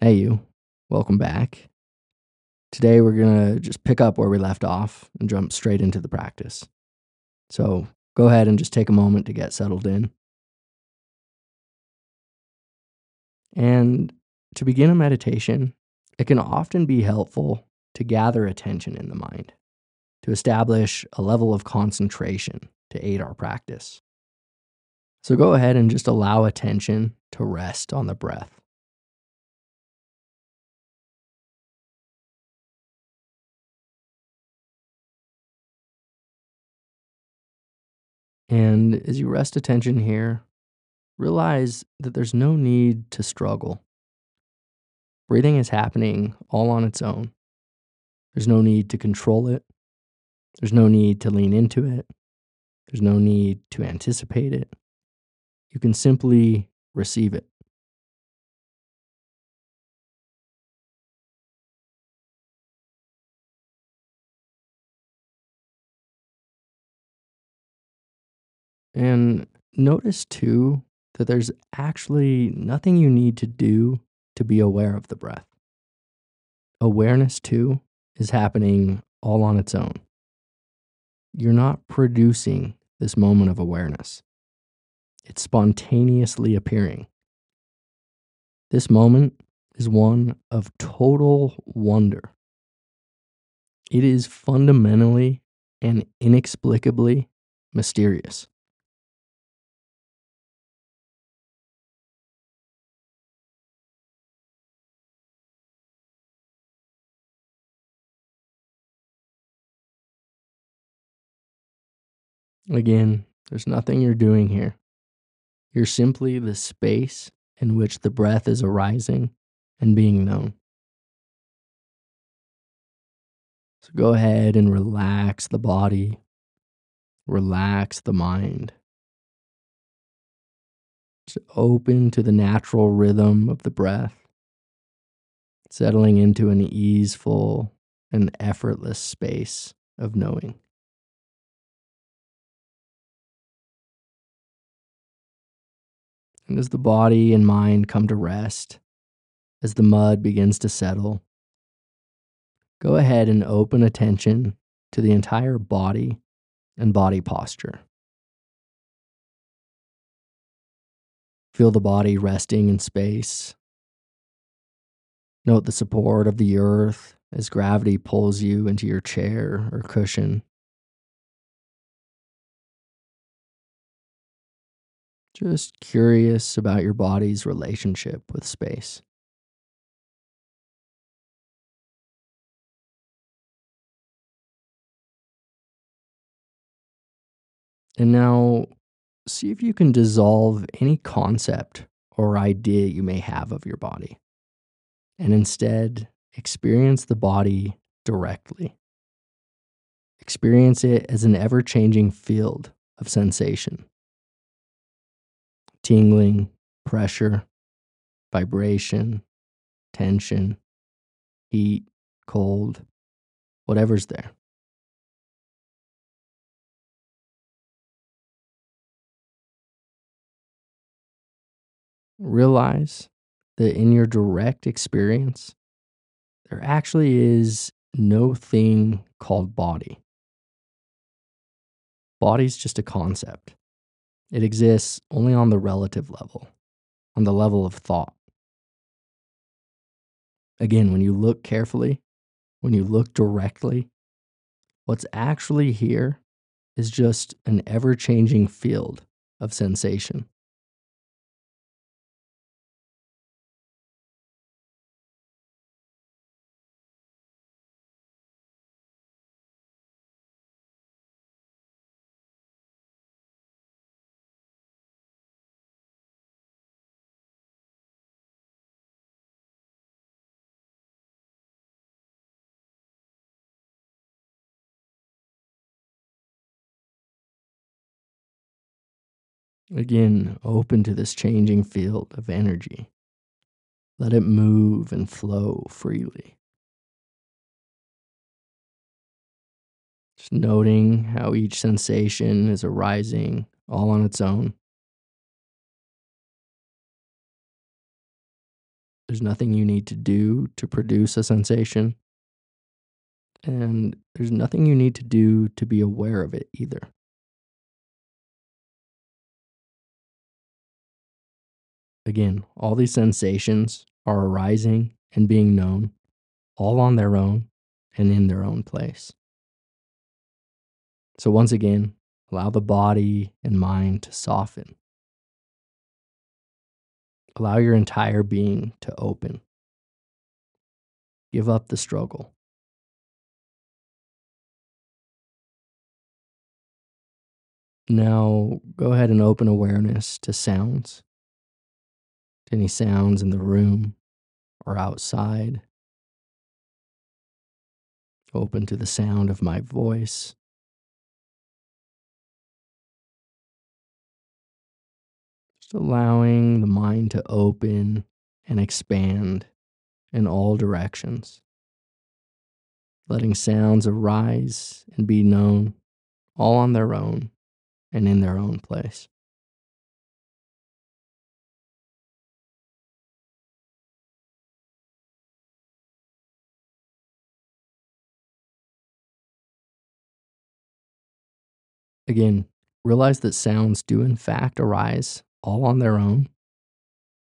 Hey, you. Welcome back. Today, we're going to just pick up where we left off and jump straight into the practice. So, go ahead and just take a moment to get settled in. And to begin a meditation, it can often be helpful to gather attention in the mind, to establish a level of concentration to aid our practice. So, go ahead and just allow attention to rest on the breath. And as you rest attention here, realize that there's no need to struggle. Breathing is happening all on its own. There's no need to control it. There's no need to lean into it. There's no need to anticipate it. You can simply receive it. And notice too that there's actually nothing you need to do to be aware of the breath. Awareness too is happening all on its own. You're not producing this moment of awareness, it's spontaneously appearing. This moment is one of total wonder. It is fundamentally and inexplicably mysterious. Again, there's nothing you're doing here. You're simply the space in which the breath is arising and being known. So go ahead and relax the body, relax the mind. Just open to the natural rhythm of the breath, settling into an easeful and effortless space of knowing. And as the body and mind come to rest, as the mud begins to settle, go ahead and open attention to the entire body and body posture. Feel the body resting in space. Note the support of the earth as gravity pulls you into your chair or cushion. Just curious about your body's relationship with space. And now see if you can dissolve any concept or idea you may have of your body and instead experience the body directly. Experience it as an ever changing field of sensation tingling, pressure, vibration, tension, heat, cold, whatever's there. Realize that in your direct experience, there actually is no thing called body. Body's just a concept. It exists only on the relative level, on the level of thought. Again, when you look carefully, when you look directly, what's actually here is just an ever changing field of sensation. Again, open to this changing field of energy. Let it move and flow freely. Just noting how each sensation is arising all on its own. There's nothing you need to do to produce a sensation. And there's nothing you need to do to be aware of it either. Again, all these sensations are arising and being known, all on their own and in their own place. So, once again, allow the body and mind to soften. Allow your entire being to open. Give up the struggle. Now, go ahead and open awareness to sounds, any sounds in the room or outside. Open to the sound of my voice. Just allowing the mind to open and expand in all directions. Letting sounds arise and be known all on their own and in their own place. Again, realize that sounds do in fact arise all on their own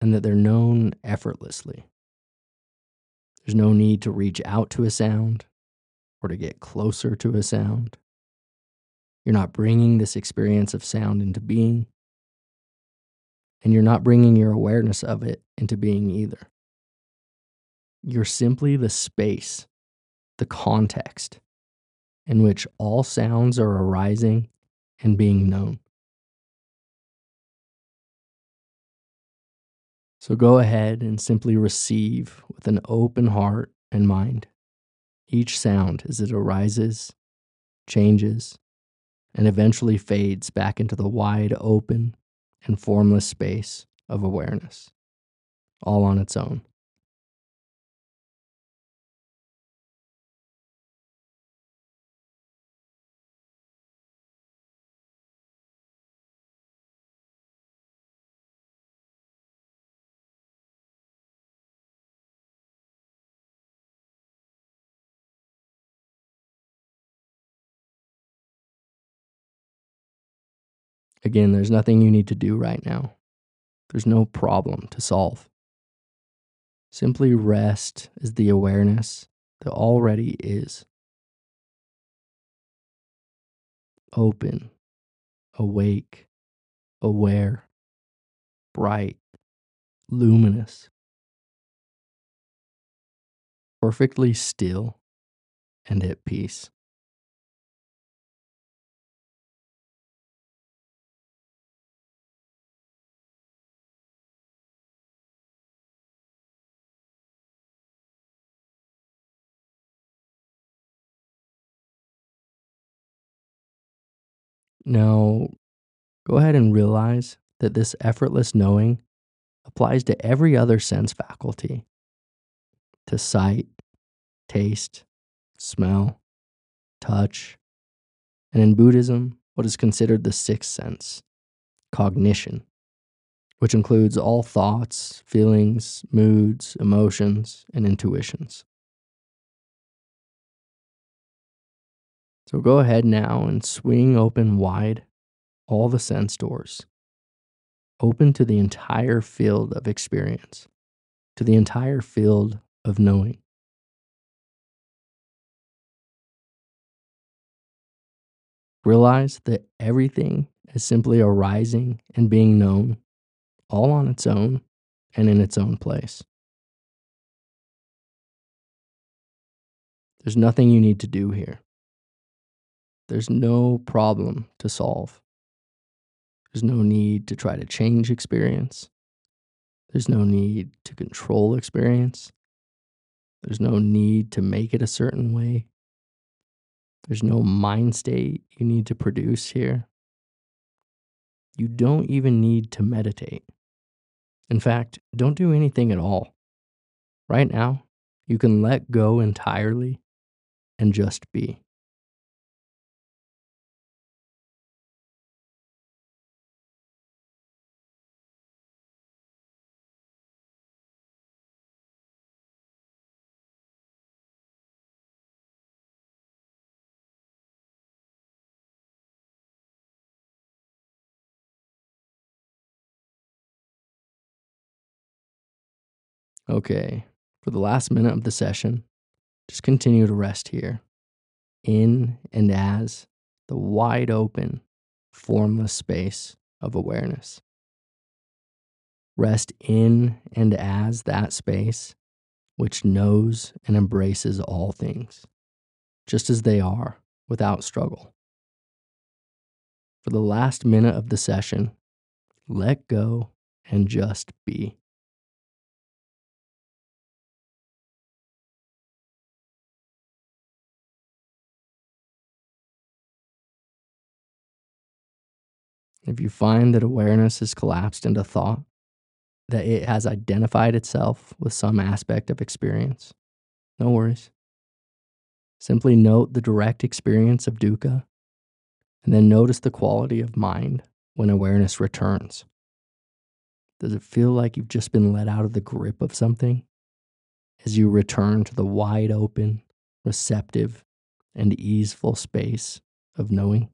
and that they're known effortlessly. There's no need to reach out to a sound or to get closer to a sound. You're not bringing this experience of sound into being, and you're not bringing your awareness of it into being either. You're simply the space, the context in which all sounds are arising and being known. So go ahead and simply receive with an open heart and mind each sound as it arises, changes, and eventually fades back into the wide open and formless space of awareness, all on its own. Again, there's nothing you need to do right now. There's no problem to solve. Simply rest as the awareness that already is. Open, awake, aware, bright, luminous, perfectly still and at peace. Now, go ahead and realize that this effortless knowing applies to every other sense faculty to sight, taste, smell, touch, and in Buddhism, what is considered the sixth sense, cognition, which includes all thoughts, feelings, moods, emotions, and intuitions. So go ahead now and swing open wide all the sense doors. Open to the entire field of experience, to the entire field of knowing. Realize that everything is simply arising and being known, all on its own and in its own place. There's nothing you need to do here. There's no problem to solve. There's no need to try to change experience. There's no need to control experience. There's no need to make it a certain way. There's no mind state you need to produce here. You don't even need to meditate. In fact, don't do anything at all. Right now, you can let go entirely and just be. Okay, for the last minute of the session, just continue to rest here, in and as the wide open, formless space of awareness. Rest in and as that space which knows and embraces all things, just as they are, without struggle. For the last minute of the session, let go and just be. If you find that awareness has collapsed into thought, that it has identified itself with some aspect of experience, no worries. Simply note the direct experience of dukkha, and then notice the quality of mind when awareness returns. Does it feel like you've just been let out of the grip of something as you return to the wide open, receptive, and easeful space of knowing?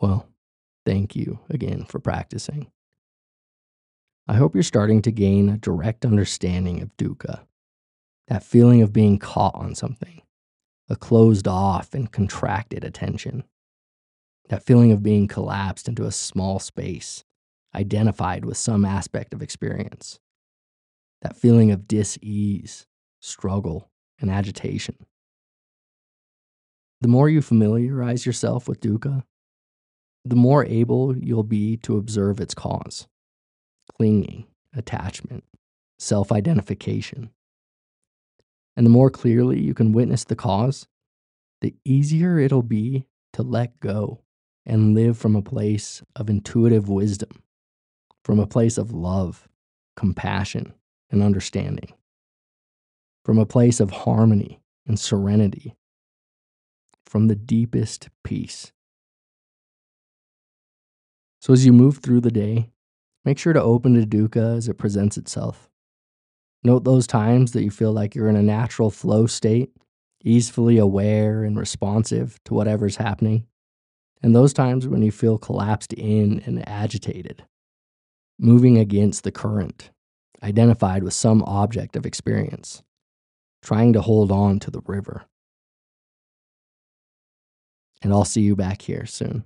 Well, thank you again for practicing. I hope you're starting to gain a direct understanding of dukkha, that feeling of being caught on something, a closed off and contracted attention, that feeling of being collapsed into a small space, identified with some aspect of experience, that feeling of dis ease, struggle, and agitation. The more you familiarize yourself with dukkha, the more able you'll be to observe its cause clinging, attachment, self identification. And the more clearly you can witness the cause, the easier it'll be to let go and live from a place of intuitive wisdom, from a place of love, compassion, and understanding, from a place of harmony and serenity, from the deepest peace. So as you move through the day, make sure to open to dukkha as it presents itself. Note those times that you feel like you're in a natural flow state, easily aware and responsive to whatever's happening, and those times when you feel collapsed in and agitated, moving against the current, identified with some object of experience, trying to hold on to the river. And I'll see you back here soon.